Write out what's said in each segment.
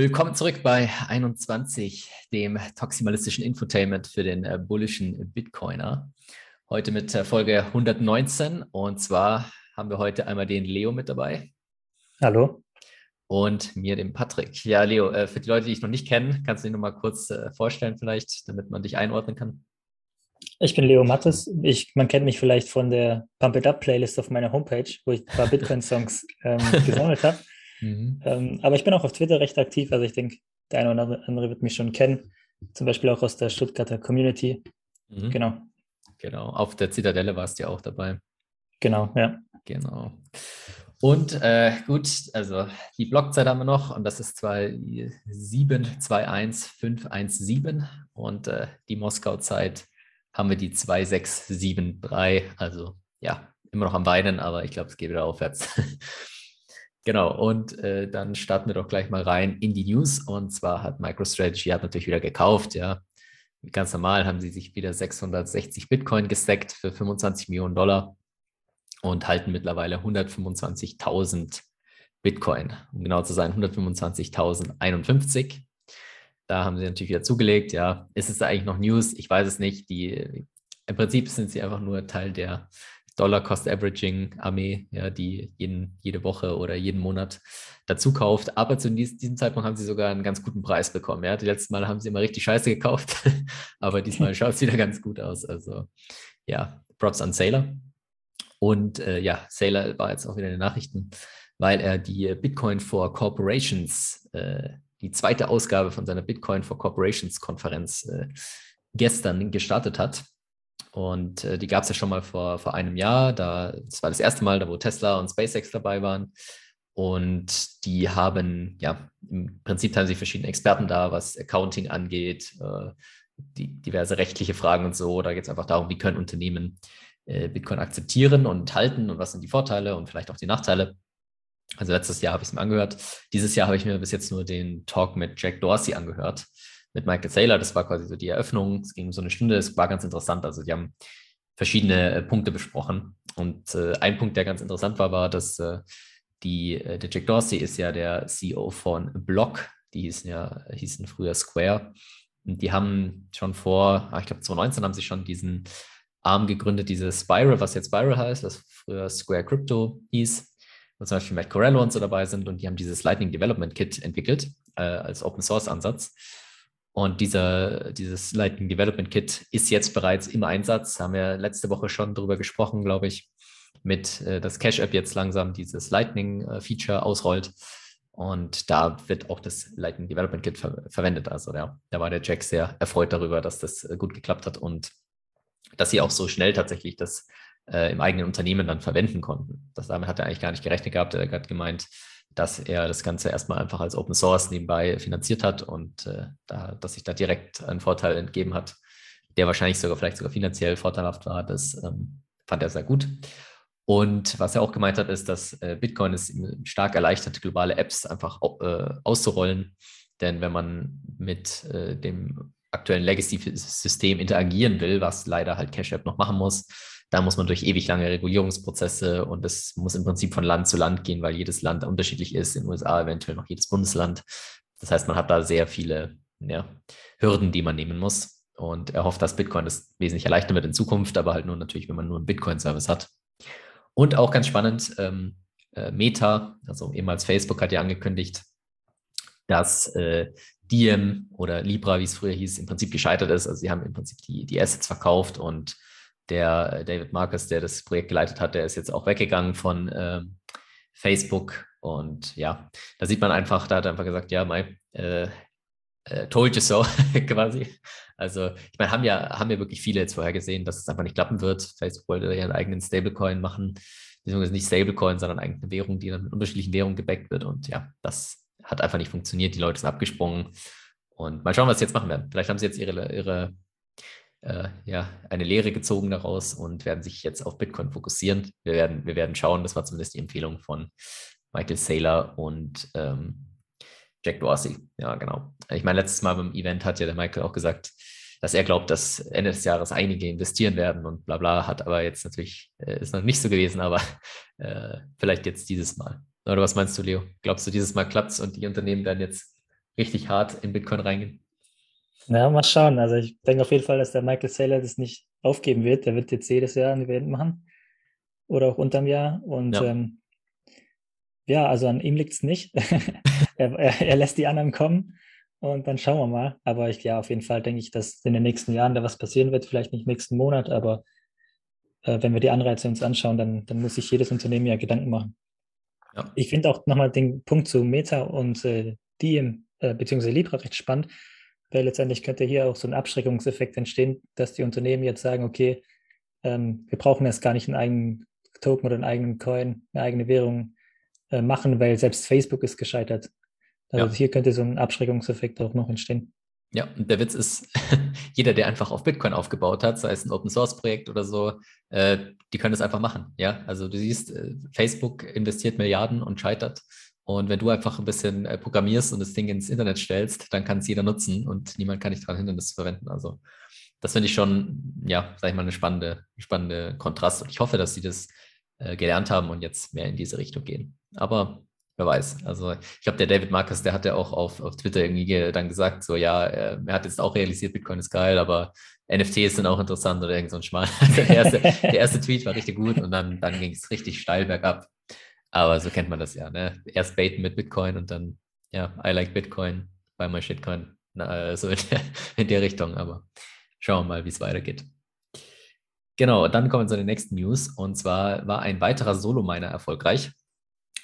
Willkommen zurück bei 21, dem toximalistischen Infotainment für den äh, bullischen Bitcoiner. Heute mit äh, Folge 119 und zwar haben wir heute einmal den Leo mit dabei. Hallo. Und mir, den Patrick. Ja, Leo, äh, für die Leute, die ich noch nicht kenne, kannst du dich noch mal kurz äh, vorstellen vielleicht, damit man dich einordnen kann? Ich bin Leo Mattes. Ich, man kennt mich vielleicht von der Pump It Up Playlist auf meiner Homepage, wo ich ein paar Bitcoin-Songs ähm, gesammelt habe. Mhm. Ähm, aber ich bin auch auf Twitter recht aktiv. Also ich denke, der eine oder andere wird mich schon kennen. Zum Beispiel auch aus der Stuttgarter Community. Mhm. Genau. Genau. Auf der Zitadelle warst du ja auch dabei. Genau, ja. Genau. Und äh, gut, also die Blockzeit haben wir noch und das ist 2721517 und äh, die Moskau-Zeit haben wir die 2673. Also ja, immer noch am Weinen, aber ich glaube, es geht wieder aufwärts. genau, und äh, dann starten wir doch gleich mal rein in die News. Und zwar hat MicroStrategy hat natürlich wieder gekauft, ja. Ganz normal haben sie sich wieder 660 Bitcoin gesteckt für 25 Millionen Dollar und halten mittlerweile 125.000 Bitcoin. Um genau zu sein, 125.051. Da haben sie natürlich wieder zugelegt. Ja, ist es eigentlich noch News? Ich weiß es nicht. Die, Im Prinzip sind sie einfach nur Teil der Dollar-Cost-Averaging-Armee, ja, die jeden, jede Woche oder jeden Monat dazu kauft. Aber zu diesem Zeitpunkt haben sie sogar einen ganz guten Preis bekommen. Ja. Die letzten Mal haben sie immer richtig scheiße gekauft, aber diesmal schaut es wieder ganz gut aus. Also ja, Props an Sailor. Und äh, ja, Sailor war jetzt auch wieder in den Nachrichten, weil er die Bitcoin for Corporations äh, die zweite Ausgabe von seiner Bitcoin for Corporations Konferenz äh, gestern gestartet hat. Und äh, die gab es ja schon mal vor, vor einem Jahr. Da, das war das erste Mal, da wo Tesla und SpaceX dabei waren. Und die haben, ja, im Prinzip haben sie verschiedene Experten da, was Accounting angeht, äh, die, diverse rechtliche Fragen und so. Da geht es einfach darum, wie können Unternehmen äh, Bitcoin akzeptieren und halten und was sind die Vorteile und vielleicht auch die Nachteile. Also letztes Jahr habe ich es mir angehört. Dieses Jahr habe ich mir bis jetzt nur den Talk mit Jack Dorsey angehört, mit Michael Saylor. Das war quasi so die Eröffnung. Es ging um so eine Stunde. Es war ganz interessant. Also die haben verschiedene äh, Punkte besprochen. Und äh, ein Punkt, der ganz interessant war, war, dass äh, die, äh, der Jack Dorsey ist ja der CEO von Block. Die hießen ja, hießen früher Square. Und die haben schon vor, ah, ich glaube 2019 haben sie schon diesen Arm gegründet, diese Spiral, was jetzt Spiral heißt, was früher Square Crypto hieß wo zum Beispiel Matt Corello und so dabei sind und die haben dieses Lightning Development Kit entwickelt äh, als Open Source Ansatz. Und dieser, dieses Lightning Development Kit ist jetzt bereits im Einsatz. Haben wir letzte Woche schon darüber gesprochen, glaube ich, mit äh, das Cash App jetzt langsam dieses Lightning äh, Feature ausrollt. Und da wird auch das Lightning Development Kit ver verwendet. Also ja, da war der Jack sehr erfreut darüber, dass das äh, gut geklappt hat und dass sie auch so schnell tatsächlich das äh, im eigenen Unternehmen dann verwenden konnten. Das damit hat er eigentlich gar nicht gerechnet gehabt. Er hat gemeint, dass er das Ganze erstmal einfach als Open Source nebenbei finanziert hat und äh, da, dass sich da direkt einen Vorteil entgeben hat, der wahrscheinlich sogar vielleicht sogar finanziell vorteilhaft war. Das ähm, fand er sehr gut. Und was er auch gemeint hat, ist, dass äh, Bitcoin es stark erleichtert, globale Apps einfach äh, auszurollen. Denn wenn man mit äh, dem aktuellen Legacy-System interagieren will, was leider halt Cash App noch machen muss, da muss man durch ewig lange Regulierungsprozesse und es muss im Prinzip von Land zu Land gehen, weil jedes Land unterschiedlich ist, in den USA eventuell noch jedes Bundesland. Das heißt, man hat da sehr viele ja, Hürden, die man nehmen muss. Und er hofft, dass Bitcoin das wesentlich erleichtern wird in Zukunft, aber halt nur natürlich, wenn man nur einen Bitcoin-Service hat. Und auch ganz spannend, ähm, äh, Meta, also ehemals Facebook, hat ja angekündigt, dass äh, Diem oder Libra, wie es früher hieß, im Prinzip gescheitert ist. Also sie haben im Prinzip die, die Assets verkauft und der äh, David Marcus, der das Projekt geleitet hat, der ist jetzt auch weggegangen von äh, Facebook. Und ja, da sieht man einfach, da hat er einfach gesagt, ja, Mai, äh, äh, told you so, quasi. Also, ich meine, haben ja, haben ja wirklich viele jetzt vorher gesehen, dass es einfach nicht klappen wird. Facebook wollte ja einen eigenen Stablecoin machen, beziehungsweise nicht Stablecoin, sondern eine Währung, die dann mit unterschiedlichen Währungen gebackt wird. Und ja, das hat einfach nicht funktioniert. Die Leute sind abgesprungen. Und mal schauen, was sie jetzt machen werden. Vielleicht haben sie jetzt ihre, ihre äh, ja, eine Lehre gezogen daraus und werden sich jetzt auf Bitcoin fokussieren. Wir werden, wir werden schauen, das war zumindest die Empfehlung von Michael Saylor und ähm, Jack Dorsey. Ja, genau. Ich meine, letztes Mal beim Event hat ja der Michael auch gesagt, dass er glaubt, dass Ende des Jahres einige investieren werden und bla bla, hat aber jetzt natürlich, äh, ist noch nicht so gewesen, aber äh, vielleicht jetzt dieses Mal. Oder was meinst du, Leo? Glaubst du, dieses Mal klappt es und die Unternehmen werden jetzt richtig hart in Bitcoin reingehen? Na, mal schauen. Also ich denke auf jeden Fall, dass der Michael Saylor das nicht aufgeben wird. Der wird jetzt jedes Jahr ein Event machen oder auch unterm Jahr. Und ja, ähm, ja also an ihm liegt es nicht. er, er, er, lässt die anderen kommen und dann schauen wir mal. Aber ich, ja, auf jeden Fall denke ich, dass in den nächsten Jahren da was passieren wird. Vielleicht nicht nächsten Monat, aber äh, wenn wir die Anreize uns anschauen, dann, dann muss sich jedes Unternehmen ja Gedanken machen. Ja. Ich finde auch nochmal den Punkt zu Meta und äh, Diem äh, bzw. Libra recht spannend, weil letztendlich könnte hier auch so ein Abschreckungseffekt entstehen, dass die Unternehmen jetzt sagen, okay, ähm, wir brauchen jetzt gar nicht einen eigenen Token oder einen eigenen Coin, eine eigene Währung äh, machen, weil selbst Facebook ist gescheitert. Also ja. hier könnte so ein Abschreckungseffekt auch noch entstehen. Ja, und der Witz ist, jeder, der einfach auf Bitcoin aufgebaut hat, sei es ein Open Source Projekt oder so, äh, die können das einfach machen. Ja, also du siehst, äh, Facebook investiert Milliarden und scheitert. Und wenn du einfach ein bisschen äh, programmierst und das Ding ins Internet stellst, dann kann es jeder nutzen und niemand kann dich daran hindern, das zu verwenden. Also das finde ich schon, ja, sag ich mal, eine spannende, spannende Kontrast. Und ich hoffe, dass sie das äh, gelernt haben und jetzt mehr in diese Richtung gehen. Aber wer weiß. Also ich glaube, der David Marcus, der hat ja auch auf, auf Twitter irgendwie dann gesagt, so ja, er, er hat jetzt auch realisiert, Bitcoin ist geil, aber NFTs sind auch interessant oder irgend so ein Schmal. Also der, erste, der erste Tweet war richtig gut und dann, dann ging es richtig steil bergab. Aber so kennt man das ja. Ne? Erst baiten mit Bitcoin und dann, ja, I like Bitcoin, buy my shitcoin. Na, so in der, in der Richtung, aber schauen wir mal, wie es weitergeht. Genau, dann kommen wir zu den nächsten News. Und zwar war ein weiterer Solo-Miner erfolgreich.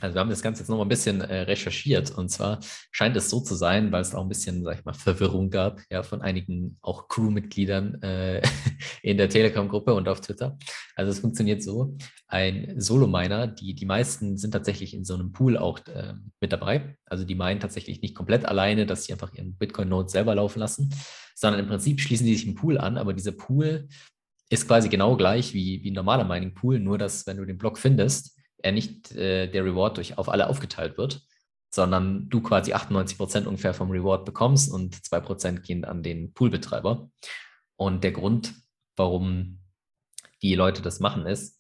Also wir haben das Ganze jetzt noch mal ein bisschen äh, recherchiert und zwar scheint es so zu sein, weil es auch ein bisschen, sag ich mal, Verwirrung gab, ja, von einigen auch Crewmitgliedern äh, in der Telegram-Gruppe und auf Twitter. Also es funktioniert so, ein Solo-Miner, die, die meisten sind tatsächlich in so einem Pool auch äh, mit dabei. Also die meinen tatsächlich nicht komplett alleine, dass sie einfach ihren Bitcoin-Node selber laufen lassen, sondern im Prinzip schließen die sich einen Pool an, aber dieser Pool ist quasi genau gleich wie, wie ein normaler Mining-Pool, nur dass, wenn du den Block findest, er nicht äh, der Reward durch auf alle aufgeteilt wird, sondern du quasi 98 Prozent ungefähr vom Reward bekommst und 2 Prozent gehen an den Poolbetreiber. Und der Grund, warum die Leute das machen, ist,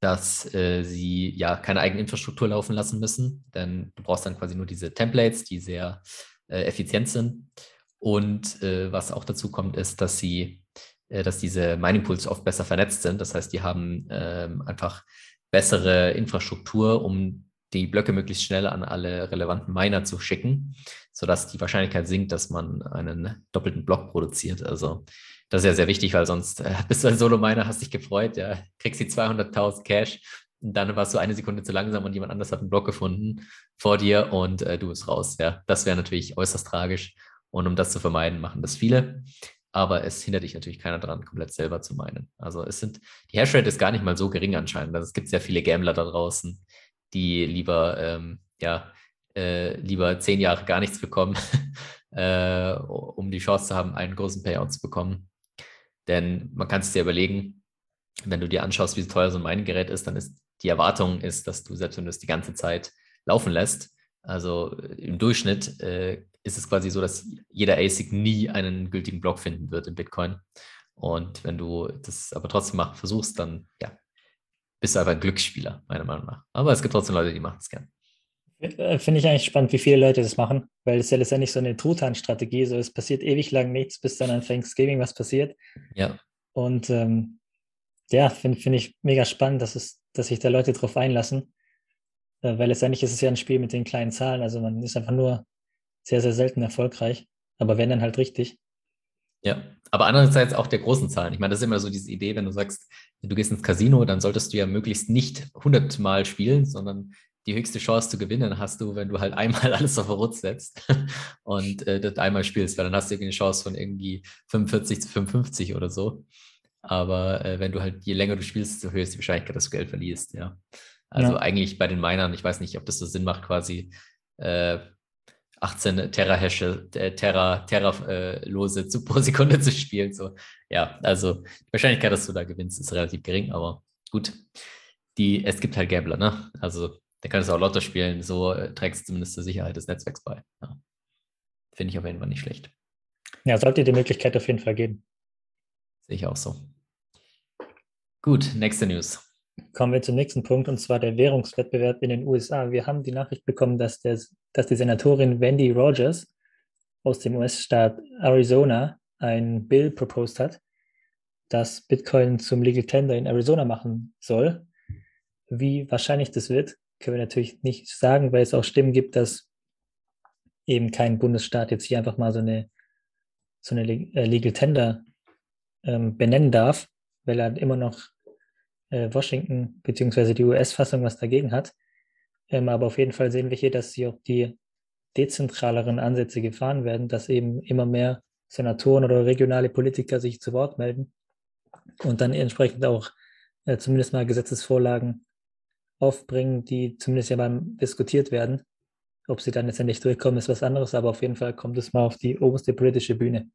dass äh, sie ja keine eigene Infrastruktur laufen lassen müssen, denn du brauchst dann quasi nur diese Templates, die sehr äh, effizient sind. Und äh, was auch dazu kommt, ist, dass sie, äh, dass diese Mining Pools oft besser vernetzt sind. Das heißt, die haben ähm, einfach bessere Infrastruktur, um die Blöcke möglichst schnell an alle relevanten Miner zu schicken, sodass die Wahrscheinlichkeit sinkt, dass man einen doppelten Block produziert. Also das ist ja sehr wichtig, weil sonst äh, bist du ein Solo-Miner, hast dich gefreut, ja, kriegst die 200.000 Cash und dann warst du eine Sekunde zu langsam und jemand anders hat einen Block gefunden vor dir und äh, du bist raus. Ja, das wäre natürlich äußerst tragisch. Und um das zu vermeiden, machen das viele aber es hindert dich natürlich keiner daran, komplett selber zu meinen. Also es sind, die Hashrate ist gar nicht mal so gering anscheinend. Also es gibt sehr viele Gambler da draußen, die lieber, ähm, ja, äh, lieber zehn Jahre gar nichts bekommen, äh, um die Chance zu haben, einen großen Payout zu bekommen. Denn man kann es dir überlegen, wenn du dir anschaust, wie teuer so ein Mining-Gerät ist, dann ist die Erwartung ist, dass du, selbst wenn du es die ganze Zeit laufen lässt, also im Durchschnitt äh, ist es quasi so, dass jeder ASIC nie einen gültigen Block finden wird in Bitcoin. Und wenn du das aber trotzdem machen versuchst, dann ja, bist du einfach ein Glücksspieler, meiner Meinung nach. Aber es gibt trotzdem Leute, die machen es gern. Äh, finde ich eigentlich spannend, wie viele Leute das machen, weil es ja letztendlich so eine Truthahn-Strategie so es passiert ewig lang nichts, bis dann an Thanksgiving was passiert. Ja. Und ähm, ja, finde find ich mega spannend, dass, es, dass sich da Leute drauf einlassen, äh, weil letztendlich ist es ja ein Spiel mit den kleinen Zahlen, also man ist einfach nur sehr, sehr selten erfolgreich, aber wenn dann halt richtig. Ja, aber andererseits auch der großen Zahlen. Ich meine, das ist immer so diese Idee, wenn du sagst, du gehst ins Casino, dann solltest du ja möglichst nicht 100 Mal spielen, sondern die höchste Chance zu gewinnen hast du, wenn du halt einmal alles auf Rot setzt und äh, das einmal spielst, weil dann hast du irgendwie eine Chance von irgendwie 45 zu 55 oder so. Aber äh, wenn du halt, je länger du spielst, desto höher ist die Wahrscheinlichkeit, dass du Geld verlierst, ja. Also ja. eigentlich bei den Minern, ich weiß nicht, ob das so Sinn macht, quasi äh, 18 Terra-Hashe, äh, Terra, Terra-lose äh, pro Sekunde zu spielen. So, ja, also die Wahrscheinlichkeit, dass du da gewinnst, ist relativ gering, aber gut. Die, es gibt halt Gambler, ne? Also da kannst du auch Lotto spielen, so äh, trägst du zumindest zur Sicherheit des Netzwerks bei. Ja. Finde ich auf jeden Fall nicht schlecht. Ja, sollte die Möglichkeit auf jeden Fall geben. Sehe ich auch so. Gut, nächste News. Kommen wir zum nächsten Punkt und zwar der Währungswettbewerb in den USA. Wir haben die Nachricht bekommen, dass, der, dass die Senatorin Wendy Rogers aus dem US-Staat Arizona ein Bill proposed hat, das Bitcoin zum Legal Tender in Arizona machen soll. Wie wahrscheinlich das wird, können wir natürlich nicht sagen, weil es auch Stimmen gibt, dass eben kein Bundesstaat jetzt hier einfach mal so eine, so eine äh, Legal Tender ähm, benennen darf, weil er immer noch äh, Washington bzw. die US-Fassung was dagegen hat. Ähm, aber auf jeden Fall sehen wir hier, dass sie auch die dezentraleren Ansätze gefahren werden, dass eben immer mehr Senatoren oder regionale Politiker sich zu Wort melden und dann entsprechend auch äh, zumindest mal Gesetzesvorlagen aufbringen, die zumindest ja beim diskutiert werden. Ob sie dann letztendlich durchkommen, ist was anderes, aber auf jeden Fall kommt es mal auf die oberste politische Bühne.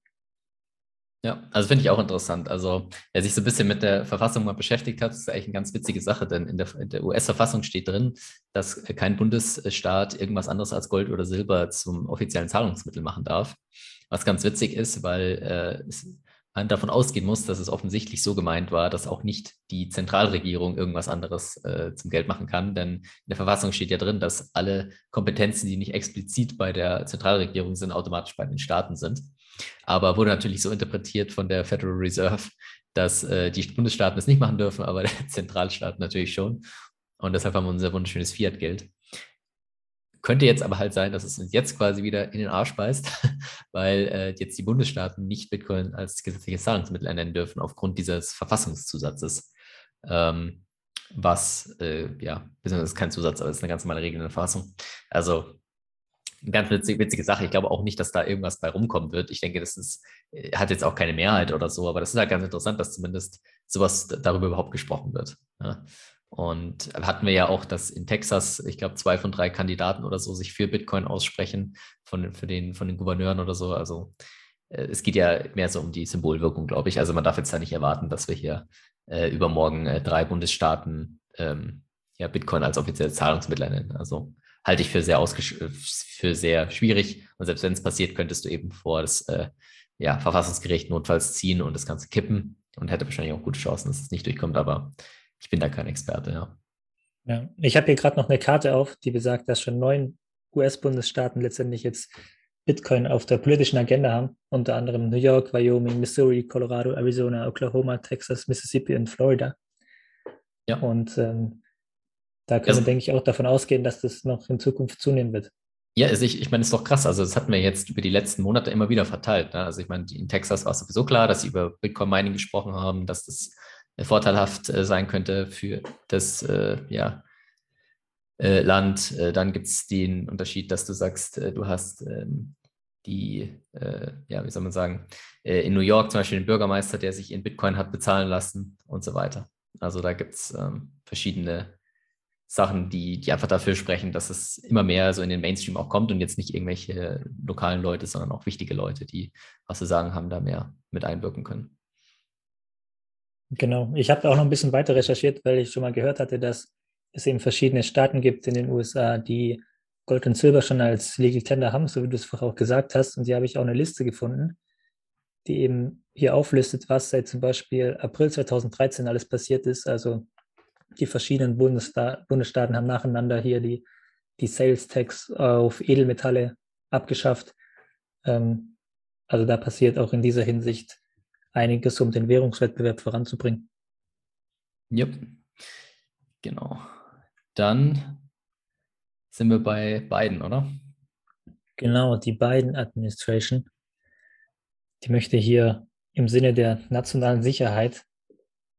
Ja, also finde ich auch interessant. Also, wer sich so ein bisschen mit der Verfassung mal beschäftigt hat, ist eigentlich eine ganz witzige Sache, denn in der, der US-Verfassung steht drin, dass kein Bundesstaat irgendwas anderes als Gold oder Silber zum offiziellen Zahlungsmittel machen darf. Was ganz witzig ist, weil äh, es, davon ausgehen muss, dass es offensichtlich so gemeint war, dass auch nicht die Zentralregierung irgendwas anderes äh, zum Geld machen kann. Denn in der Verfassung steht ja drin, dass alle Kompetenzen, die nicht explizit bei der Zentralregierung sind, automatisch bei den Staaten sind. Aber wurde natürlich so interpretiert von der Federal Reserve, dass äh, die Bundesstaaten es nicht machen dürfen, aber der Zentralstaat natürlich schon. Und deshalb haben wir unser wunderschönes Fiat-Geld. Könnte jetzt aber halt sein, dass es uns jetzt quasi wieder in den Arsch beißt, weil äh, jetzt die Bundesstaaten nicht Bitcoin als gesetzliches Zahlungsmittel ernennen dürfen aufgrund dieses Verfassungszusatzes. Ähm, was, äh, ja, beziehungsweise ist kein Zusatz, aber es ist eine ganz normale Regel in der Verfassung. Also eine ganz witzige, witzige Sache. Ich glaube auch nicht, dass da irgendwas bei rumkommen wird. Ich denke, das ist, äh, hat jetzt auch keine Mehrheit oder so, aber das ist halt ganz interessant, dass zumindest sowas darüber überhaupt gesprochen wird. Ja. Und hatten wir ja auch, dass in Texas, ich glaube, zwei von drei Kandidaten oder so sich für Bitcoin aussprechen, von, für den, von den Gouverneuren oder so. Also äh, es geht ja mehr so um die Symbolwirkung, glaube ich. Also man darf jetzt da nicht erwarten, dass wir hier äh, übermorgen äh, drei Bundesstaaten ähm, ja, Bitcoin als offizielles Zahlungsmittel nennen. Also halte ich für sehr, äh, für sehr schwierig. Und selbst wenn es passiert, könntest du eben vor das äh, ja, Verfassungsgericht notfalls ziehen und das Ganze kippen und hätte wahrscheinlich auch gute Chancen, dass es nicht durchkommt. Aber ich bin da kein Experte, ja. Ja, ich habe hier gerade noch eine Karte auf, die besagt, dass schon neun US-Bundesstaaten letztendlich jetzt Bitcoin auf der politischen Agenda haben, unter anderem New York, Wyoming, Missouri, Colorado, Arizona, Oklahoma, Texas, Mississippi und Florida. Ja. Und ähm, da können also, wir, denke ich, auch davon ausgehen, dass das noch in Zukunft zunehmen wird. Ja, also ich, ich meine, es ist doch krass. Also, das hatten wir jetzt über die letzten Monate immer wieder verteilt. Ne? Also, ich meine, in Texas war es sowieso klar, dass sie über Bitcoin-Mining gesprochen haben, dass das vorteilhaft äh, sein könnte für das äh, ja, äh, Land. Äh, dann gibt es den Unterschied, dass du sagst, äh, du hast ähm, die, ja, wie soll man sagen, in New York zum Beispiel den Bürgermeister, der sich in Bitcoin hat bezahlen lassen und so weiter. Also da gibt es ähm, verschiedene Sachen, die, die einfach dafür sprechen, dass es immer mehr so in den Mainstream auch kommt und jetzt nicht irgendwelche lokalen Leute, sondern auch wichtige Leute, die was zu sagen haben, da mehr mit einwirken können. Genau. Ich habe auch noch ein bisschen weiter recherchiert, weil ich schon mal gehört hatte, dass es eben verschiedene Staaten gibt in den USA, die Gold und Silber schon als Legal Tender haben, so wie du es vorher auch gesagt hast. Und hier habe ich auch eine Liste gefunden, die eben hier auflistet, was seit zum Beispiel April 2013 alles passiert ist. Also die verschiedenen Bundessta Bundesstaaten haben nacheinander hier die, die Sales Tax auf Edelmetalle abgeschafft. Ähm, also da passiert auch in dieser Hinsicht einiges, um den Währungswettbewerb voranzubringen. Yep. Genau. Dann sind wir bei Biden, oder? Genau, die Biden Administration. Die möchte hier im Sinne der nationalen Sicherheit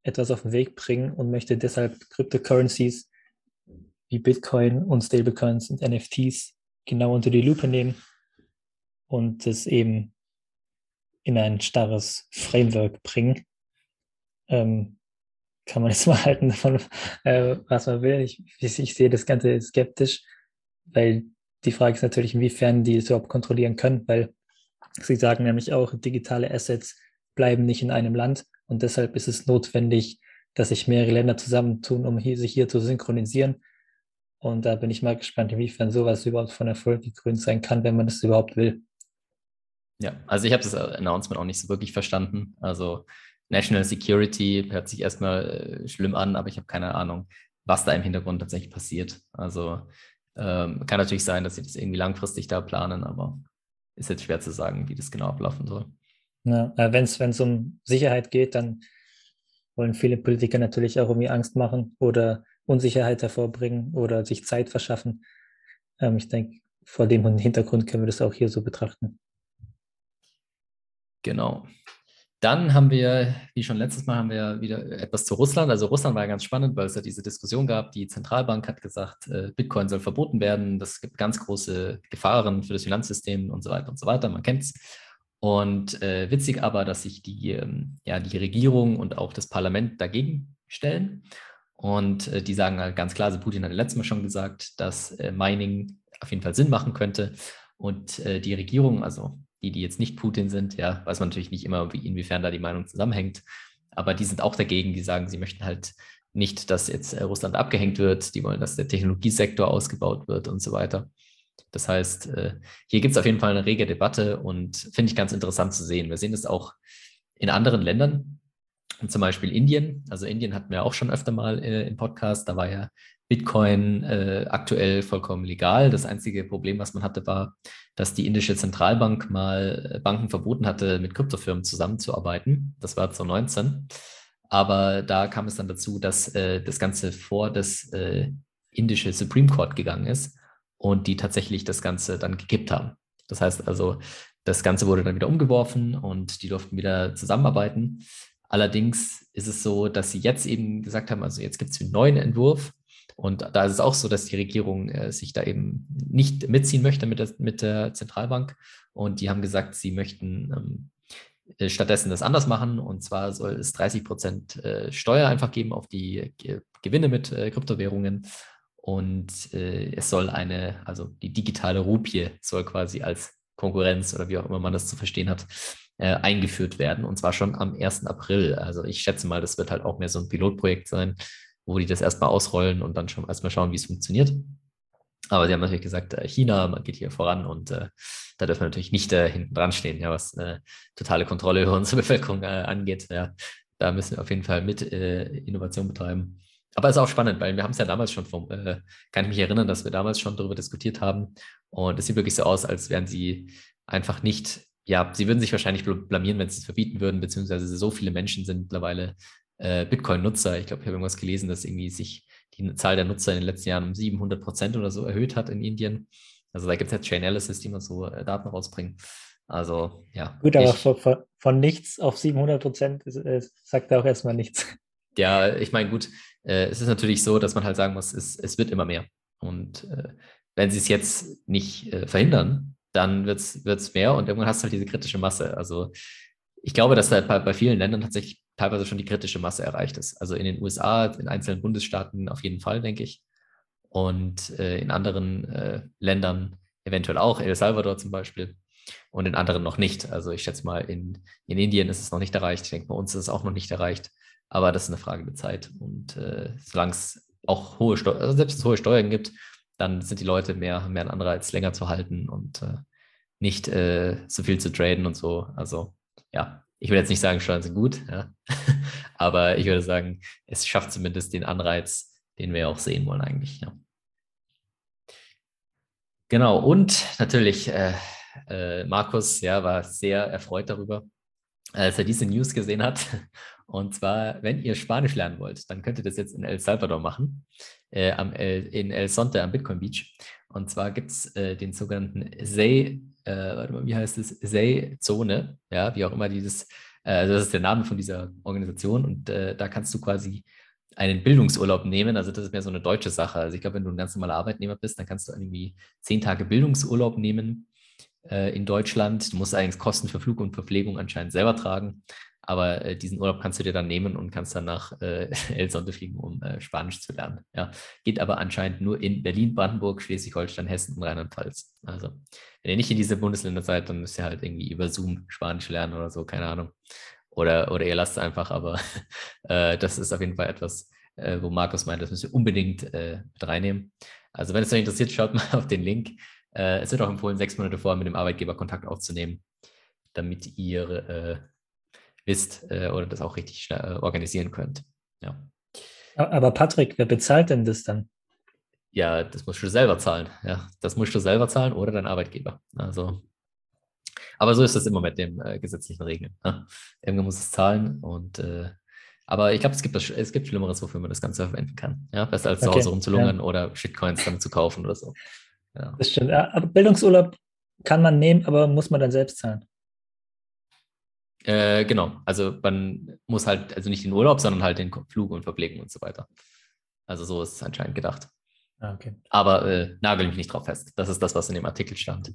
etwas auf den Weg bringen und möchte deshalb Cryptocurrencies wie Bitcoin und Stablecoins und NFTs genau unter die Lupe nehmen und es eben in ein starres Framework bringen. Ähm, kann man jetzt mal halten davon, äh, was man will. Ich, ich, ich, sehe das Ganze skeptisch, weil die Frage ist natürlich, inwiefern die es überhaupt kontrollieren können, weil sie sagen nämlich auch, digitale Assets bleiben nicht in einem Land und deshalb ist es notwendig, dass sich mehrere Länder zusammentun, um hier, sich hier zu synchronisieren. Und da bin ich mal gespannt, inwiefern sowas überhaupt von Erfolg gekrönt sein kann, wenn man das überhaupt will. Ja, also ich habe das Announcement auch nicht so wirklich verstanden. Also National Security hört sich erstmal äh, schlimm an, aber ich habe keine Ahnung, was da im Hintergrund tatsächlich passiert. Also ähm, kann natürlich sein, dass sie das irgendwie langfristig da planen, aber ist jetzt schwer zu sagen, wie das genau ablaufen soll. Ja, äh, wenn es um Sicherheit geht, dann wollen viele Politiker natürlich auch irgendwie Angst machen oder Unsicherheit hervorbringen oder sich Zeit verschaffen. Ähm, ich denke, vor dem Hintergrund können wir das auch hier so betrachten. Genau. Dann haben wir, wie schon letztes Mal, haben wir wieder etwas zu Russland. Also Russland war ja ganz spannend, weil es ja diese Diskussion gab. Die Zentralbank hat gesagt, äh, Bitcoin soll verboten werden. Das gibt ganz große Gefahren für das Finanzsystem und so weiter und so weiter. Man kennt es. Und äh, witzig aber, dass sich die, ähm, ja, die Regierung und auch das Parlament dagegen stellen. Und äh, die sagen halt ganz klar, also Putin hat letztes Mal schon gesagt, dass äh, Mining auf jeden Fall Sinn machen könnte. Und äh, die Regierung, also die, die jetzt nicht Putin sind, ja, weiß man natürlich nicht immer, wie, inwiefern da die Meinung zusammenhängt. Aber die sind auch dagegen, die sagen, sie möchten halt nicht, dass jetzt äh, Russland abgehängt wird, die wollen, dass der Technologiesektor ausgebaut wird und so weiter. Das heißt, äh, hier gibt es auf jeden Fall eine rege Debatte und finde ich ganz interessant zu sehen. Wir sehen das auch in anderen Ländern, zum Beispiel Indien. Also Indien hatten wir auch schon öfter mal äh, im Podcast. Da war ja Bitcoin äh, aktuell vollkommen legal. Das einzige Problem, was man hatte, war, dass die indische Zentralbank mal äh, Banken verboten hatte, mit Kryptofirmen zusammenzuarbeiten. Das war 2019. Aber da kam es dann dazu, dass äh, das Ganze vor das äh, indische Supreme Court gegangen ist und die tatsächlich das Ganze dann gekippt haben. Das heißt also, das Ganze wurde dann wieder umgeworfen und die durften wieder zusammenarbeiten. Allerdings ist es so, dass sie jetzt eben gesagt haben, also jetzt gibt es einen neuen Entwurf. Und da ist es auch so, dass die Regierung äh, sich da eben nicht mitziehen möchte mit der, mit der Zentralbank. Und die haben gesagt, sie möchten ähm, äh, stattdessen das anders machen. Und zwar soll es 30 Prozent äh, Steuer einfach geben auf die Ge Gewinne mit äh, Kryptowährungen. Und äh, es soll eine, also die digitale Rupie soll quasi als Konkurrenz oder wie auch immer man das zu verstehen hat, äh, eingeführt werden und zwar schon am 1. April. Also ich schätze mal, das wird halt auch mehr so ein Pilotprojekt sein, wo die das erstmal ausrollen und dann schon erstmal schauen, wie es funktioniert. Aber sie haben natürlich gesagt, äh, China, man geht hier voran und äh, da dürfen wir natürlich nicht äh, hinten dran stehen, ja, was äh, totale Kontrolle über unsere Bevölkerung äh, angeht. Ja, da müssen wir auf jeden Fall mit äh, Innovation betreiben. Aber es ist auch spannend, weil wir haben es ja damals schon vom, kann ich mich erinnern, dass wir damals schon darüber diskutiert haben. Und es sieht wirklich so aus, als wären sie einfach nicht ja, sie würden sich wahrscheinlich blamieren, wenn sie es verbieten würden, beziehungsweise so viele Menschen sind mittlerweile äh, Bitcoin-Nutzer. Ich glaube, ich habe irgendwas gelesen, dass irgendwie sich die Zahl der Nutzer in den letzten Jahren um 700 Prozent oder so erhöht hat in Indien. Also da gibt es ja Chain-Analysis, die man so äh, Daten rausbringen. Also ja. Gut, aber ich, von, von, nichts auf 700 Prozent äh, sagt er auch erstmal nichts. Ja, ich meine, gut, äh, es ist natürlich so, dass man halt sagen muss, es, es wird immer mehr. Und äh, wenn sie es jetzt nicht äh, verhindern, dann wird es mehr und irgendwann hast du halt diese kritische Masse. Also ich glaube, dass da bei, bei vielen Ländern tatsächlich teilweise schon die kritische Masse erreicht ist. Also in den USA, in einzelnen Bundesstaaten auf jeden Fall, denke ich. Und äh, in anderen äh, Ländern eventuell auch, El Salvador zum Beispiel. Und in anderen noch nicht. Also ich schätze mal, in, in Indien ist es noch nicht erreicht. Ich denke, bei uns ist es auch noch nicht erreicht. Aber das ist eine Frage der Zeit. Und äh, solange es auch hohe Steuern, also selbst es hohe Steuern gibt, dann sind die Leute mehr, mehr ein Anreiz, länger zu halten und äh, nicht äh, so viel zu traden und so. Also ja, ich will jetzt nicht sagen, Steuern sind gut, ja. aber ich würde sagen, es schafft zumindest den Anreiz, den wir auch sehen wollen eigentlich. Ja. Genau, und natürlich, äh, äh, Markus ja, war sehr erfreut darüber, als er diese News gesehen hat. Und zwar, wenn ihr Spanisch lernen wollt, dann könnt ihr das jetzt in El Salvador machen äh, am El, in El Sonte am Bitcoin Beach. Und zwar gibt es äh, den sogenannten Say, äh, warte mal, wie heißt es? Say-Zone, ja, wie auch immer dieses, äh, das ist der Name von dieser Organisation und äh, da kannst du quasi einen Bildungsurlaub nehmen. Also das ist mehr so eine deutsche Sache. Also ich glaube, wenn du ein ganz normaler Arbeitnehmer bist, dann kannst du irgendwie zehn Tage Bildungsurlaub nehmen äh, in Deutschland. Du musst eigentlich Kosten für Flug und Verpflegung anscheinend selber tragen. Aber äh, diesen Urlaub kannst du dir dann nehmen und kannst dann nach äh, El Sonte fliegen, um äh, Spanisch zu lernen. Ja, geht aber anscheinend nur in Berlin, Brandenburg, Schleswig-Holstein, Hessen und Rheinland-Pfalz. Also, wenn ihr nicht in diese Bundesländer seid, dann müsst ihr halt irgendwie über Zoom Spanisch lernen oder so, keine Ahnung. Oder, oder ihr lasst es einfach, aber äh, das ist auf jeden Fall etwas, äh, wo Markus meint, das müsst ihr unbedingt äh, mit reinnehmen. Also, wenn es euch interessiert, schaut mal auf den Link. es wird auch empfohlen, sechs Monate vorher mit dem Arbeitgeber Kontakt aufzunehmen, damit ihr wisst äh, oder das auch richtig äh, organisieren könnt. Ja. Aber Patrick, wer bezahlt denn das dann? Ja, das musst du selber zahlen. Ja, das musst du selber zahlen oder dein Arbeitgeber. Also, aber so ist das immer mit den äh, gesetzlichen Regeln. Ne? Irgendwer muss es zahlen und äh, aber ich glaube, es gibt, es gibt Schlimmeres, wofür man das Ganze verwenden kann. Ja, besser als zu okay, Hause rumzulungern ja. oder Shitcoins damit zu kaufen oder so. Ja. Das stimmt. Aber Bildungsurlaub kann man nehmen, aber muss man dann selbst zahlen. Äh, genau. Also man muss halt, also nicht den Urlaub, sondern halt den Flug und Verpflegung und so weiter. Also so ist es anscheinend gedacht. Ah, okay. Aber äh, nagel mich nicht drauf fest. Das ist das, was in dem Artikel stand.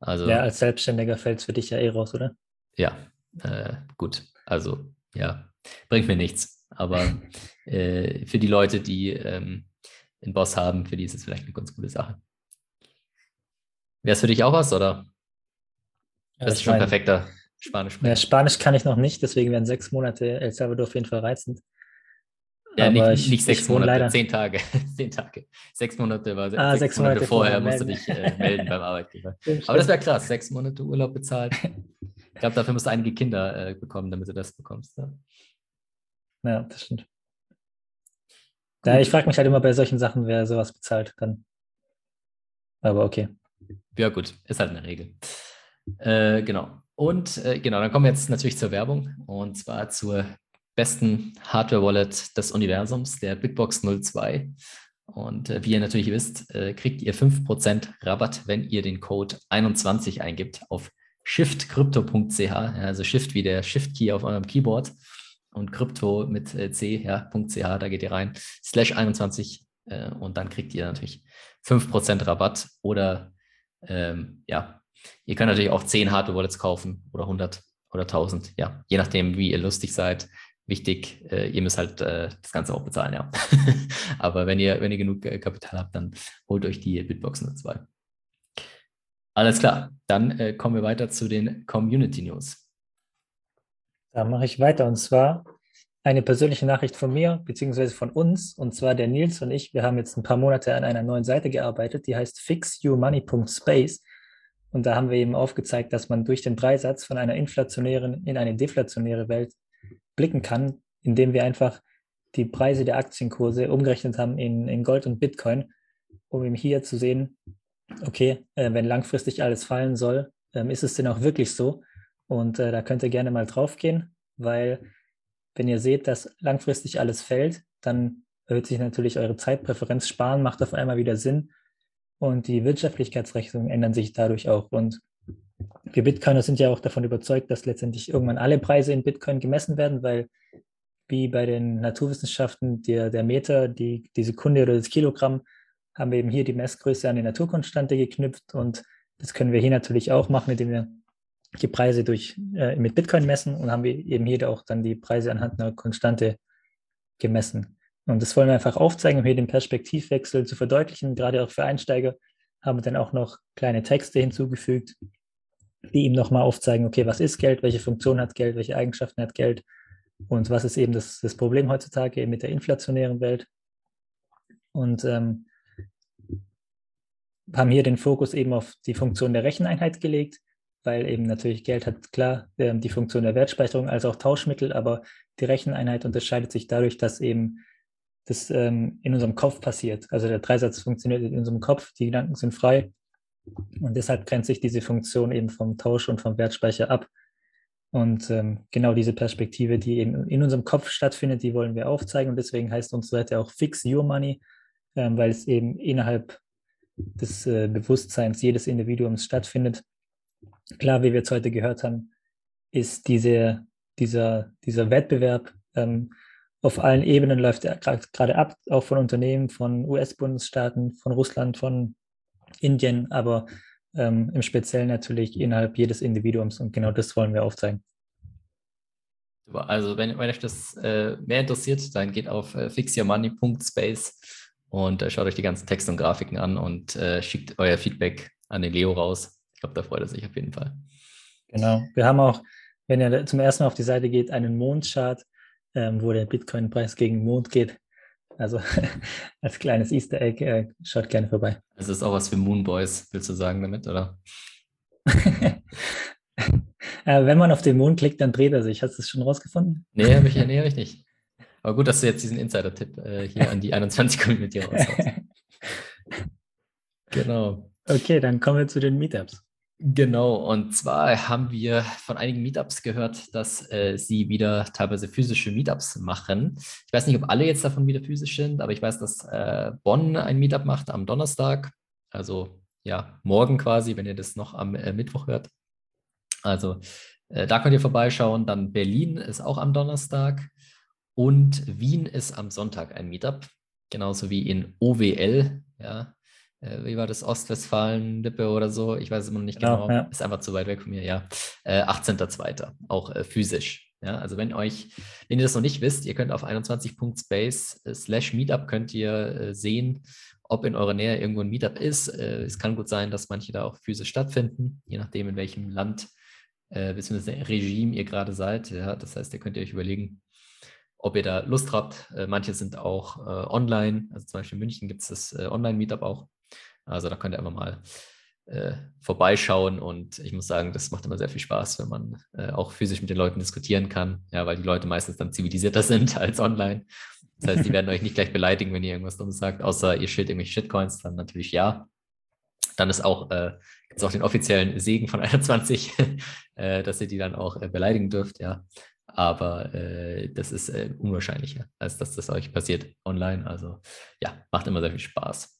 Also, ja, als Selbstständiger fällt es für dich ja eh raus, oder? Ja, äh, gut. Also, ja, bringt mir nichts. Aber äh, für die Leute, die ähm, einen Boss haben, für die ist es vielleicht eine ganz gute Sache. Wäre es für dich auch was, oder? Ja, das ist schon mein, perfekter Spanisch. Ja, Spanisch kann ich noch nicht, deswegen werden sechs Monate El Salvador auf jeden Fall reizend. Ja, Aber nicht, ich, nicht sechs Monate, leider... zehn Tage. zehn Tage. Sechs Monate war ah, sechs, sechs Monate, Monate vorher, musst du dich äh, melden beim Arbeitgeber. Aber das wäre krass, sechs Monate Urlaub bezahlt. Ich glaube, dafür musst du einige Kinder äh, bekommen, damit du das bekommst. Ja, ja das stimmt. Ja, ich frage mich halt immer bei solchen Sachen, wer sowas bezahlt kann. Aber okay. Ja, gut, ist halt eine Regel. Äh, genau. Und äh, genau, dann kommen wir jetzt natürlich zur Werbung und zwar zur besten Hardware-Wallet des Universums, der Bitbox 02. Und äh, wie ihr natürlich wisst, äh, kriegt ihr 5% Rabatt, wenn ihr den Code 21 eingibt auf shiftcrypto.ch, also Shift wie der Shift-Key auf eurem Keyboard und Krypto mit äh, C, ja, da geht ihr rein, slash 21 äh, und dann kriegt ihr natürlich 5% Rabatt oder ähm, ja, ihr könnt natürlich auch 10 Hardware-Wallets kaufen oder 100 oder 1000, ja, je nachdem, wie ihr lustig seid. Wichtig, äh, ihr müsst halt äh, das Ganze auch bezahlen, ja. Aber wenn ihr, wenn ihr genug äh, Kapital habt, dann holt euch die Bitbox 02. Alles klar, dann äh, kommen wir weiter zu den Community News. Da mache ich weiter und zwar eine persönliche Nachricht von mir, beziehungsweise von uns, und zwar der Nils und ich. Wir haben jetzt ein paar Monate an einer neuen Seite gearbeitet, die heißt fixyourmoney.space. Und da haben wir eben aufgezeigt, dass man durch den Dreisatz von einer inflationären in eine deflationäre Welt blicken kann, indem wir einfach die Preise der Aktienkurse umgerechnet haben in, in Gold und Bitcoin, um eben hier zu sehen, okay, äh, wenn langfristig alles fallen soll, ähm, ist es denn auch wirklich so? Und äh, da könnt ihr gerne mal drauf gehen, weil wenn ihr seht, dass langfristig alles fällt, dann erhöht sich natürlich eure Zeitpräferenz. Sparen macht auf einmal wieder Sinn und die Wirtschaftlichkeitsrechnungen ändern sich dadurch auch. Und wir Bitcoiner sind ja auch davon überzeugt, dass letztendlich irgendwann alle Preise in Bitcoin gemessen werden, weil wie bei den Naturwissenschaften der, der Meter, die, die Sekunde oder das Kilogramm, haben wir eben hier die Messgröße an die Naturkonstante geknüpft und das können wir hier natürlich auch machen, indem wir die Preise durch, äh, mit Bitcoin messen und haben wir eben hier auch dann die Preise anhand einer Konstante gemessen. Und das wollen wir einfach aufzeigen, um hier den Perspektivwechsel zu verdeutlichen. Gerade auch für Einsteiger haben wir dann auch noch kleine Texte hinzugefügt, die ihm nochmal aufzeigen, okay, was ist Geld, welche Funktion hat Geld, welche Eigenschaften hat Geld und was ist eben das, das Problem heutzutage mit der inflationären Welt. Und ähm, haben hier den Fokus eben auf die Funktion der Recheneinheit gelegt, weil eben natürlich Geld hat klar ähm, die Funktion der Wertspeicherung als auch Tauschmittel, aber die Recheneinheit unterscheidet sich dadurch, dass eben das ähm, in unserem Kopf passiert. Also der Dreisatz funktioniert in unserem Kopf, die Gedanken sind frei und deshalb grenzt sich diese Funktion eben vom Tausch und vom Wertspeicher ab. Und ähm, genau diese Perspektive, die eben in unserem Kopf stattfindet, die wollen wir aufzeigen und deswegen heißt unsere Seite auch Fix Your Money, ähm, weil es eben innerhalb des äh, Bewusstseins jedes Individuums stattfindet. Klar, wie wir jetzt heute gehört haben, ist diese, dieser, dieser Wettbewerb ähm, auf allen Ebenen läuft er gerade ab, auch von Unternehmen, von US-Bundesstaaten, von Russland, von Indien, aber ähm, im Speziellen natürlich innerhalb jedes Individuums und genau das wollen wir aufzeigen. Also wenn, wenn euch das äh, mehr interessiert, dann geht auf äh, fixyourmoney.space und äh, schaut euch die ganzen Texte und Grafiken an und äh, schickt euer Feedback an den Leo raus. Ich glaube, da freut er sich auf jeden Fall. Genau. Wir haben auch, wenn ihr zum ersten Mal auf die Seite geht, einen Mondchart, ähm, wo der Bitcoin-Preis gegen den Mond geht. Also als kleines Easter Egg, äh, schaut gerne vorbei. Das ist auch was für Moonboys, willst du sagen damit, oder? Äh, wenn man auf den Mond klickt, dann dreht er sich. Hast du es schon rausgefunden? Nee, habe ich, nee, hab ich nicht. Aber gut, dass du jetzt diesen Insider-Tipp äh, hier an die 21-Community raushaust. genau. Okay, dann kommen wir zu den Meetups. Genau, und zwar haben wir von einigen Meetups gehört, dass äh, sie wieder teilweise physische Meetups machen. Ich weiß nicht, ob alle jetzt davon wieder physisch sind, aber ich weiß, dass äh, Bonn ein Meetup macht am Donnerstag, also ja, morgen quasi, wenn ihr das noch am äh, Mittwoch hört. Also äh, da könnt ihr vorbeischauen. Dann Berlin ist auch am Donnerstag und Wien ist am Sonntag ein Meetup, genauso wie in OWL, ja, äh, wie war das, Ostwestfalen-Lippe oder so, ich weiß es immer noch nicht genau, genau. Ja. ist einfach zu weit weg von mir, ja. Äh, 18.02. auch äh, physisch. Ja, also wenn euch, wenn ihr das noch nicht wisst, ihr könnt auf 21.space äh, slash Meetup könnt ihr äh, sehen, ob in eurer Nähe irgendwo ein Meetup ist. Äh, es kann gut sein, dass manche da auch physisch stattfinden, je nachdem, in welchem Land äh, bzw. Regime ihr gerade seid. Ja, das heißt, ihr könnt ihr euch überlegen, ob ihr da Lust habt. Äh, manche sind auch äh, online, also zum Beispiel in München gibt es das äh, Online-Meetup auch. Also da könnt ihr einfach mal äh, vorbeischauen und ich muss sagen, das macht immer sehr viel Spaß, wenn man äh, auch physisch mit den Leuten diskutieren kann, ja, weil die Leute meistens dann zivilisierter sind als online. Das heißt, die werden euch nicht gleich beleidigen, wenn ihr irgendwas Dummes sagt, außer ihr schildt irgendwelche Shitcoins, dann natürlich ja. Dann ist auch, äh, gibt es auch den offiziellen Segen von 21, äh, dass ihr die dann auch äh, beleidigen dürft, ja. Aber äh, das ist äh, unwahrscheinlicher, als dass das euch passiert online. Also ja, macht immer sehr viel Spaß.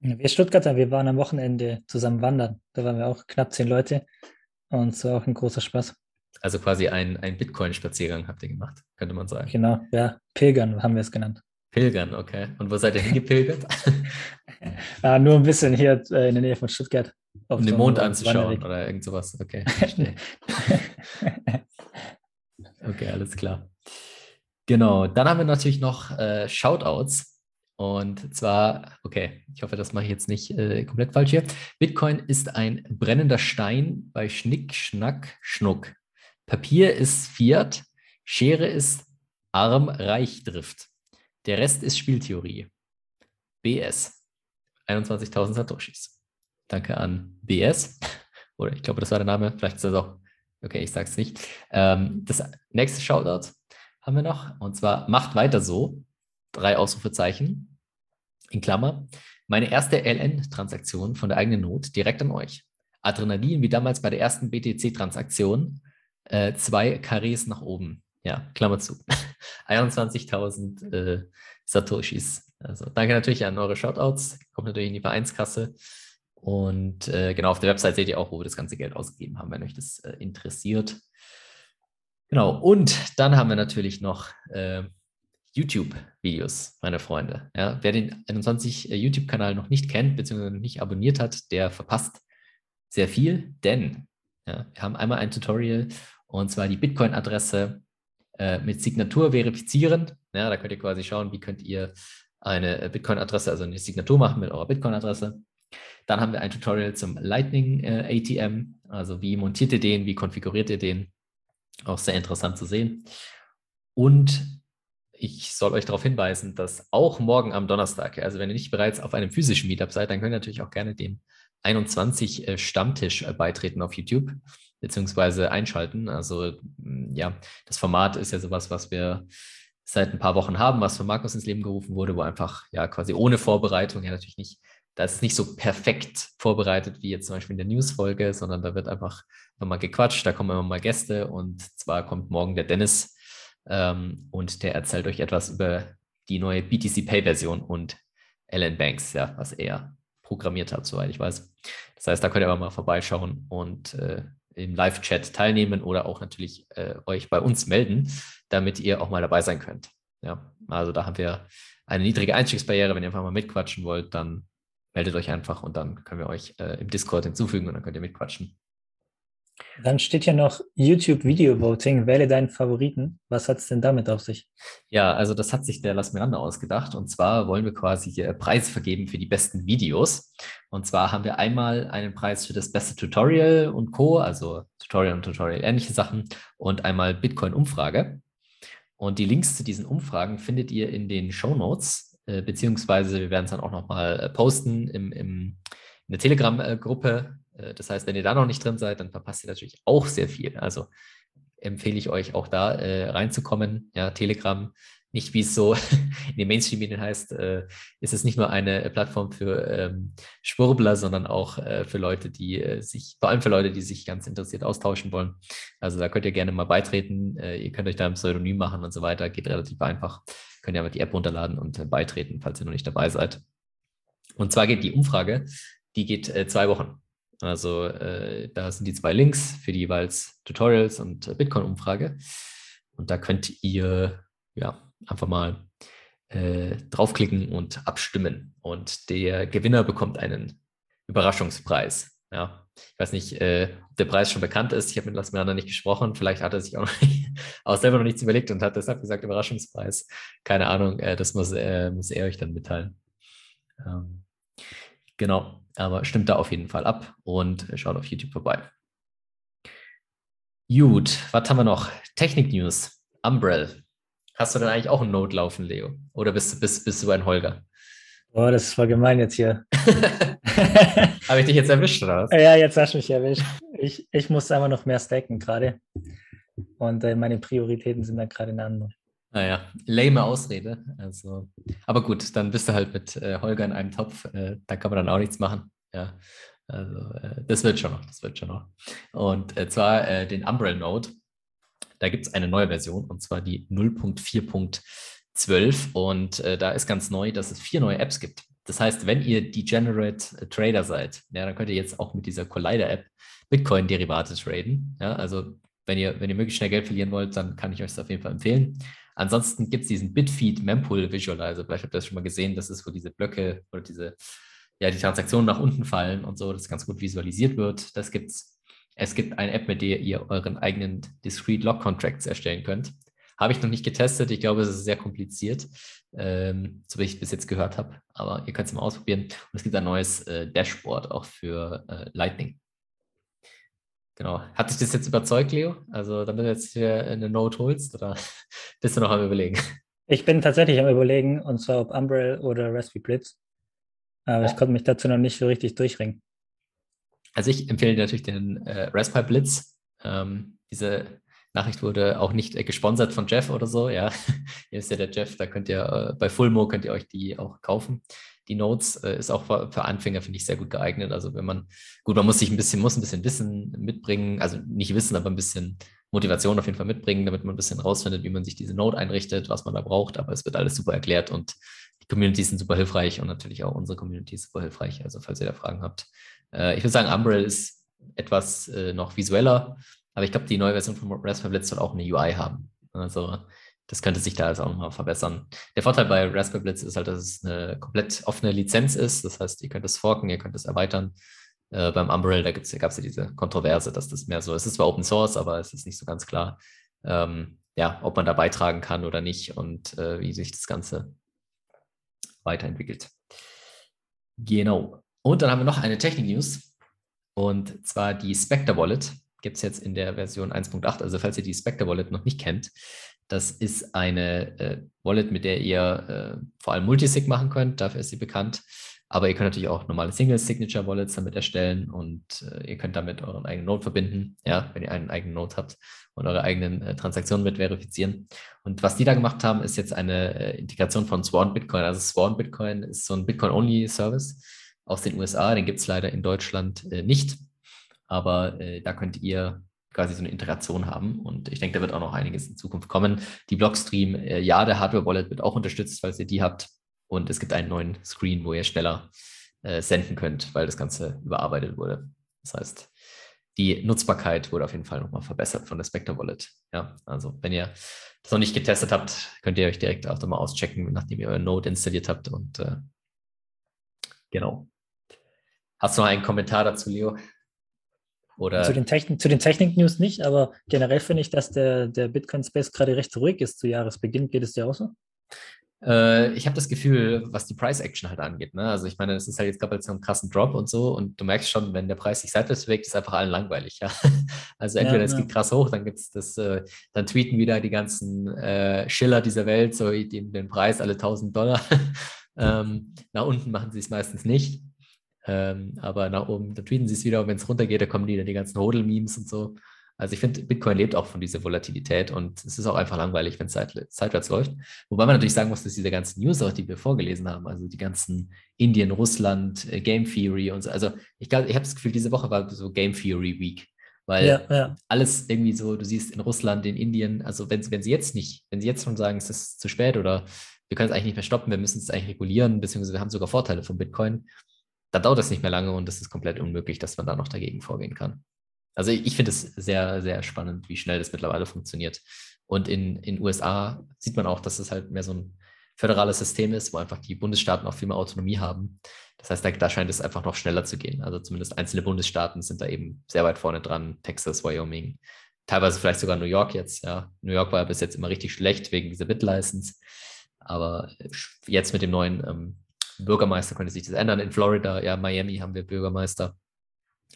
Wir Stuttgarter, wir waren am Wochenende zusammen wandern. Da waren wir auch knapp zehn Leute und es war auch ein großer Spaß. Also quasi ein, ein Bitcoin-Spaziergang habt ihr gemacht, könnte man sagen. Genau, ja, Pilgern haben wir es genannt. Pilgern, okay. Und wo seid ihr hingepilgert? ah, nur ein bisschen hier äh, in der Nähe von Stuttgart. Um den Mond anzuschauen oder irgend sowas. Okay, okay, alles klar. Genau, dann haben wir natürlich noch äh, Shoutouts. Und zwar, okay, ich hoffe, das mache ich jetzt nicht äh, komplett falsch hier. Bitcoin ist ein brennender Stein bei Schnick, Schnack, Schnuck. Papier ist Fiat, Schere ist Arm-Reich-Drift. Der Rest ist Spieltheorie. BS. 21.000 Satoshis. Danke an BS. Oder ich glaube, das war der Name. Vielleicht ist das auch. Okay, ich sage es nicht. Ähm, das nächste Shoutout haben wir noch. Und zwar macht weiter so drei Ausrufezeichen, in Klammer, meine erste LN-Transaktion von der eigenen Not direkt an euch. Adrenalin wie damals bei der ersten BTC-Transaktion, äh, zwei Karrees nach oben. Ja, Klammer zu. 21.000 äh, Satoshis. Also danke natürlich an eure Shoutouts. Kommt natürlich in die Vereinskasse. Und äh, genau auf der Website seht ihr auch, wo wir das ganze Geld ausgegeben haben, wenn euch das äh, interessiert. Genau. Und dann haben wir natürlich noch äh, YouTube-Videos, meine Freunde. Ja, wer den 21 äh, YouTube-Kanal noch nicht kennt, beziehungsweise noch nicht abonniert hat, der verpasst sehr viel, denn ja, wir haben einmal ein Tutorial und zwar die Bitcoin-Adresse äh, mit Signatur verifizieren. Ja, da könnt ihr quasi schauen, wie könnt ihr eine äh, Bitcoin-Adresse, also eine Signatur machen mit eurer Bitcoin-Adresse. Dann haben wir ein Tutorial zum Lightning äh, ATM, also wie montiert ihr den, wie konfiguriert ihr den. Auch sehr interessant zu sehen. Und ich soll euch darauf hinweisen, dass auch morgen am Donnerstag, also wenn ihr nicht bereits auf einem physischen Meetup seid, dann könnt ihr natürlich auch gerne dem 21 äh, Stammtisch äh, beitreten auf YouTube, beziehungsweise einschalten. Also mm, ja, das Format ist ja sowas, was wir seit ein paar Wochen haben, was von Markus ins Leben gerufen wurde, wo einfach ja quasi ohne Vorbereitung, ja natürlich nicht, da ist nicht so perfekt vorbereitet wie jetzt zum Beispiel in der News-Folge, sondern da wird einfach nochmal gequatscht, da kommen immer mal Gäste und zwar kommt morgen der Dennis ähm, und der erzählt euch etwas über die neue BTC Pay Version und Alan Banks, ja, was er programmiert hat, soweit ich weiß. Das heißt, da könnt ihr aber mal vorbeischauen und äh, im Live-Chat teilnehmen oder auch natürlich äh, euch bei uns melden, damit ihr auch mal dabei sein könnt. Ja, also da haben wir eine niedrige Einstiegsbarriere. Wenn ihr einfach mal mitquatschen wollt, dann meldet euch einfach und dann können wir euch äh, im Discord hinzufügen und dann könnt ihr mitquatschen. Dann steht ja noch YouTube Video Voting. Wähle deinen Favoriten. Was hat es denn damit auf sich? Ja, also das hat sich der Las Miranda ausgedacht. Und zwar wollen wir quasi Preise vergeben für die besten Videos. Und zwar haben wir einmal einen Preis für das beste Tutorial und Co., also Tutorial und Tutorial ähnliche Sachen, und einmal Bitcoin-Umfrage. Und die Links zu diesen Umfragen findet ihr in den Show Notes, äh, beziehungsweise wir werden es dann auch nochmal äh, posten im, im, in der Telegram-Gruppe Äh, das heißt, wenn ihr da noch nicht drin seid, dann verpasst ihr natürlich auch sehr viel. Also empfehle ich euch auch da äh, reinzukommen. Ja, Telegram, nicht wie es so in den Mainstream-Medien heißt, äh, ist es nicht nur eine Plattform für ähm, Schwurbler, sondern auch äh, für Leute, die äh, sich, vor allem für Leute, die sich ganz interessiert austauschen wollen. Also da könnt ihr gerne mal beitreten. Äh, ihr könnt euch da ein Pseudonym machen und so weiter. Geht relativ einfach. Könnt ihr aber die App runterladen und äh, beitreten, falls ihr noch nicht dabei seid. Und zwar geht die Umfrage, die geht äh, zwei Wochen. Also da sind die zwei Links für die jeweils Tutorials und Bitcoin-Umfrage. Und da könnt ihr ja, einfach mal äh, draufklicken und abstimmen. Und der Gewinner bekommt einen Überraschungspreis. Ja, ich weiß nicht, äh, ob der Preis schon bekannt ist. Ich habe mit Lars Miranda nicht gesprochen. Vielleicht hat er sich auch, nicht, auch selber noch nichts überlegt und hat deshalb gesagt, Überraschungspreis. Keine Ahnung, äh, das muss, äh, muss er euch dann mitteilen. Ähm, genau, aber stimmt da auf jeden Fall ab und schaut auf YouTube vorbei. Gut, was haben wir noch? Technik-News. Umbrell Hast du denn eigentlich auch einen Node laufen, Leo? Oder bist, bist, bist du ein Holger? Oh, das war gemein jetzt hier. Habe ich dich jetzt erwischt, oder was? Ja, jetzt hast du mich erwischt. Ich, ich muss einfach noch mehr stacken gerade. Und äh, meine Prioritäten sind da gerade eine andere. Naja, lame Ausrede. Also, aber gut, dann bist du halt mit äh, Holger in einem Topf. Äh, da kann man dann auch nichts machen. Ja, also äh, das wird schon noch, das wird schon noch. Und äh, zwar äh, den Umbrella Node da gibt es eine neue Version und zwar die 0.4.12 und äh, da ist ganz neu, dass es vier neue Apps gibt. Das heißt, wenn ihr Degenerate Trader seid, ja, dann könnt ihr jetzt auch mit dieser Collider-App Bitcoin-Derivate traden. Ja, also wenn ihr, wenn ihr möglichst schnell Geld verlieren wollt, dann kann ich euch das auf jeden Fall empfehlen. Ansonsten gibt es diesen Bitfeed Mempool Visualizer. Vielleicht habt ihr das schon mal gesehen. Das ist, wo diese Blöcke oder diese, ja, die Transaktionen nach unten fallen und so, das ganz gut visualisiert wird. Das gibt es gibt eine App, mit der ihr euren eigenen Discrete Log Contracts erstellen könnt. Habe ich noch nicht getestet. Ich glaube, es ist sehr kompliziert, ähm, so wie ich bis jetzt gehört habe. Aber ihr könnt es mal ausprobieren. Und es gibt ein neues äh, Dashboard auch für äh, Lightning. Genau. Hat dich das jetzt überzeugt, Leo? Also, damit du jetzt hier eine Note holst oder bist du noch am Überlegen? Ich bin tatsächlich am Überlegen, und zwar ob Umbrel oder Raspberry Blitz. Aber ja. ich konnte mich dazu noch nicht so richtig durchringen. Also ich empfehle natürlich den äh, Raspberry Blitz. Ähm, diese Nachricht wurde auch nicht äh, gesponsert von Jeff oder so. Ja, hier ist ja der Jeff, da könnt ihr äh, bei Fullmo könnt ihr euch die auch kaufen. Die Notes äh, ist auch für, für Anfänger, finde ich, sehr gut geeignet. Also wenn man, gut, man muss sich ein bisschen, muss ein bisschen Wissen mitbringen, also nicht Wissen, aber ein bisschen Motivation auf jeden Fall mitbringen, damit man ein bisschen rausfindet, wie man sich diese Note einrichtet, was man da braucht. Aber es wird alles super erklärt und die Communities sind super hilfreich und natürlich auch unsere Community ist super hilfreich. Also falls ihr da Fragen habt, äh, ich würde sagen, Umbrel ist etwas äh, noch visueller, aber ich glaube, die neue Version von Raspberry Blitz soll auch eine UI haben. Also das könnte sich da also auch nochmal verbessern. Der Vorteil bei Raspberry Blitz ist halt, dass es eine komplett offene Lizenz ist. Das heißt, ihr könnt es forken, ihr könnt es erweitern. Äh, beim Umbrel, da, da gab es ja diese Kontroverse, dass das mehr so ist. Es ist zwar Open Source, aber es ist nicht so ganz klar, ähm, ja, ob man da beitragen kann oder nicht und äh, wie sich das Ganze weiterentwickelt. Genau. Und dann haben wir noch eine Technik-News. Und zwar die Spectre Wallet gibt es jetzt in der Version 1.8. Also falls ihr die Spectre Wallet noch nicht kennt, das ist eine äh, Wallet, mit der ihr äh, vor allem Multisig machen könnt. Dafür ist sie bekannt. Aber ihr könnt natürlich auch normale Single-Signature-Wallets damit erstellen und äh, ihr könnt damit euren eigenen Node verbinden, ja, wenn ihr einen eigenen Node habt und eure eigenen äh, Transaktionen mit verifizieren. Und was die da gemacht haben, ist jetzt eine äh, Integration von Sworn Bitcoin. Also Sworn Bitcoin ist so ein Bitcoin-Only-Service aus den USA. Den gibt es leider in Deutschland äh, nicht. Aber äh, da könnt ihr quasi so eine Integration haben. Und ich denke, da wird auch noch einiges in Zukunft kommen. Die Blockstream, äh, ja, der Hardware-Wallet wird auch unterstützt, falls ihr die habt. Und es gibt einen neuen Screen, wo ihr schneller äh, senden könnt, weil das Ganze überarbeitet wurde. Das heißt, die Nutzbarkeit wurde auf jeden Fall nochmal verbessert von der Spectre Wallet. Ja, also wenn ihr das noch nicht getestet habt, könnt ihr euch direkt auch nochmal auschecken, nachdem ihr euren Node installiert habt. Und äh, genau. Hast du noch einen Kommentar dazu, Leo? Oder? Zu den, Technik, zu den Technik-News nicht, aber generell finde ich, dass der, der Bitcoin-Space gerade recht ruhig ist zu Jahresbeginn. Geht es dir auch so? Äh, ich habe das Gefühl, was die Price-Action halt angeht. Ne? Also ich meine, es ist halt jetzt gerade so einen krassen Drop und so und du merkst schon, wenn der Preis sich seitwärts bewegt, ist einfach allen langweilig. Ja? Also entweder ja, es ja. geht krass hoch, dann gibt es das, äh, dann tweeten wieder die ganzen äh, Schiller dieser Welt, so den, den Preis alle 1000 Dollar. ähm, nach unten machen sie es meistens nicht. Ähm, aber nach oben, da tweeten sie es wieder und wenn es runtergeht, da kommen wieder die ganzen Hodel-Memes und so. Also ich finde, Bitcoin lebt auch von dieser Volatilität und es ist auch einfach langweilig, wenn es seit, seitwärts läuft. Wobei man natürlich sagen muss, dass diese ganzen News auch, die wir vorgelesen haben, also die ganzen Indien, Russland, äh, Game Theory und so, also ich, ich habe das Gefühl, diese Woche war so Game Theory Week, weil ja, ja. alles irgendwie so, du siehst in Russland, in Indien, also wenn, wenn sie jetzt nicht, wenn sie jetzt schon sagen, es ist zu spät oder wir können es eigentlich nicht mehr stoppen, wir müssen es eigentlich regulieren, beziehungsweise wir haben sogar Vorteile von Bitcoin, dann dauert es nicht mehr lange und es ist komplett unmöglich, dass man da noch dagegen vorgehen kann. Also ich finde es sehr, sehr spannend, wie schnell das mittlerweile funktioniert. Und in den USA sieht man auch, dass es halt mehr so ein föderales System ist, wo einfach die Bundesstaaten auch viel mehr Autonomie haben. Das heißt, da, da, scheint es einfach noch schneller zu gehen. Also zumindest einzelne Bundesstaaten sind da eben sehr weit vorne dran. Texas, Wyoming, teilweise vielleicht sogar New York jetzt. Ja. New York war ja bis jetzt immer richtig schlecht wegen dieser Bit-License. Aber jetzt mit dem neuen ähm, Bürgermeister könnte sich das ändern. In Florida, ja, Miami haben wir Bürgermeister.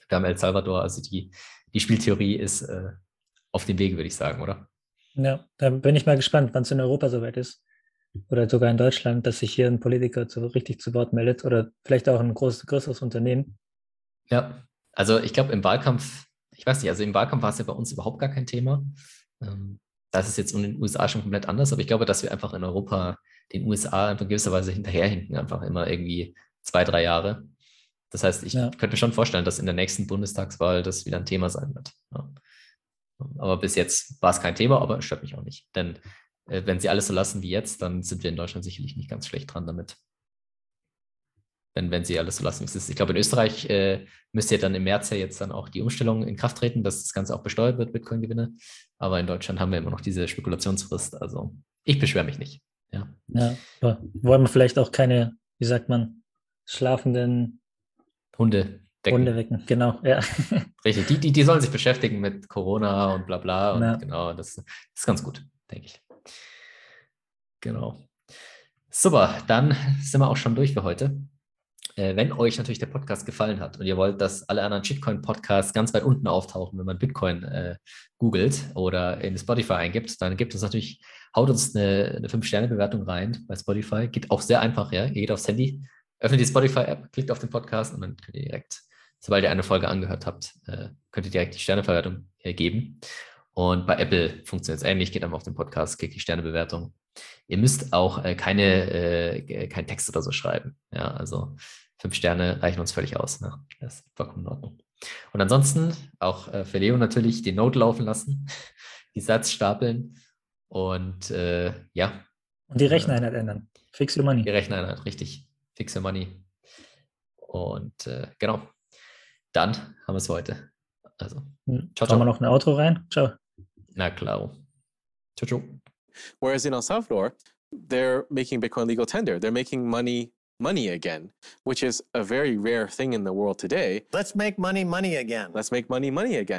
Wir haben El Salvador. Also die, die Spieltheorie ist äh, auf dem Wege, würde ich sagen, oder? Ja, da bin ich mal gespannt, wann es in Europa soweit ist. Oder sogar in Deutschland, dass sich hier ein Politiker zu, richtig zu Wort meldet oder vielleicht auch ein groß, größeres Unternehmen. Ja, also ich glaube im Wahlkampf, ich weiß nicht, also im Wahlkampf war es ja bei uns überhaupt gar kein Thema. Ähm, das ist jetzt in den USA schon komplett anders, aber ich glaube, dass wir einfach in Europa den USA in gewisser Weise hinterherhinken, einfach immer irgendwie zwei, drei Jahre. Das heißt, ich ja. könnte mir schon vorstellen, dass in der nächsten Bundestagswahl das wieder ein Thema sein wird. Ja. Aber bis jetzt war es kein Thema, aber es stört mich auch nicht. Denn äh, wenn sie alles so lassen wie jetzt, dann sind wir in Deutschland sicherlich nicht ganz schlecht dran damit. Wenn, wenn sie alles so lassen. Ich glaube, in Österreich äh, müsste ja dann im März ja jetzt dann auch die Umstellung in Kraft treten, dass das Ganze auch besteuert wird, Bitcoin-Gewinne. Aber in Deutschland haben wir immer noch diese Spekulationsfrist. Also ich beschwere mich nicht. Ja. ja, wollen wir vielleicht auch keine, wie sagt man, schlafenden Hunde wecken. Hunde wecken, genau, ja. Richtig, die, die, die sollen sich beschäftigen mit Corona und bla bla. Und ja. genau, das, das ist ganz gut, denke ich. Genau. Super, dann sind wir auch schon durch für heute. Äh, wenn euch natürlich der Podcast gefallen hat und ihr wollt, dass alle anderen Shitcoin-Podcasts ganz weit unten auftauchen, wenn man Bitcoin äh, googelt oder in Spotify eingibt, dann gibt es natürlich, haut uns eine, eine 5-Sterne-Bewertung rein bei Spotify. Geht auch sehr einfach, ja. Ihr geht aufs Handy, öffnet die Spotify-App, klickt auf den Podcast und dann könnt ihr direkt, sobald ihr eine Folge angehört habt, äh, könnt ihr direkt die Sterneverwertung äh, geben. Und bei Apple funktioniert es ähnlich, geht einfach auf den Podcast, klickt die Sternebewertung. Ihr müsst auch äh, keine, äh, keinen Text oder so schreiben. Ja, also fünf Sterne reichen uns völlig aus. Ne? Das ist vollkommen in Ordnung. Und ansonsten auch äh, für Leo natürlich die Note laufen lassen, die Satz stapeln und äh, ja. Und die Recheneinheit ändern. Fix your money. Die Recheneinheit, richtig. Fix your money. Und äh, genau. Dann haben wir es für heute. Also, hm. ciao, ciao. wir noch ein Outro rein? Ciao. Na klar. Ciao, ciao. Whereas in El Salvador, they're making Bitcoin legal tender. They're making money money again, which is a very rare thing in the world today. Let's make money money again. Let's make money money again.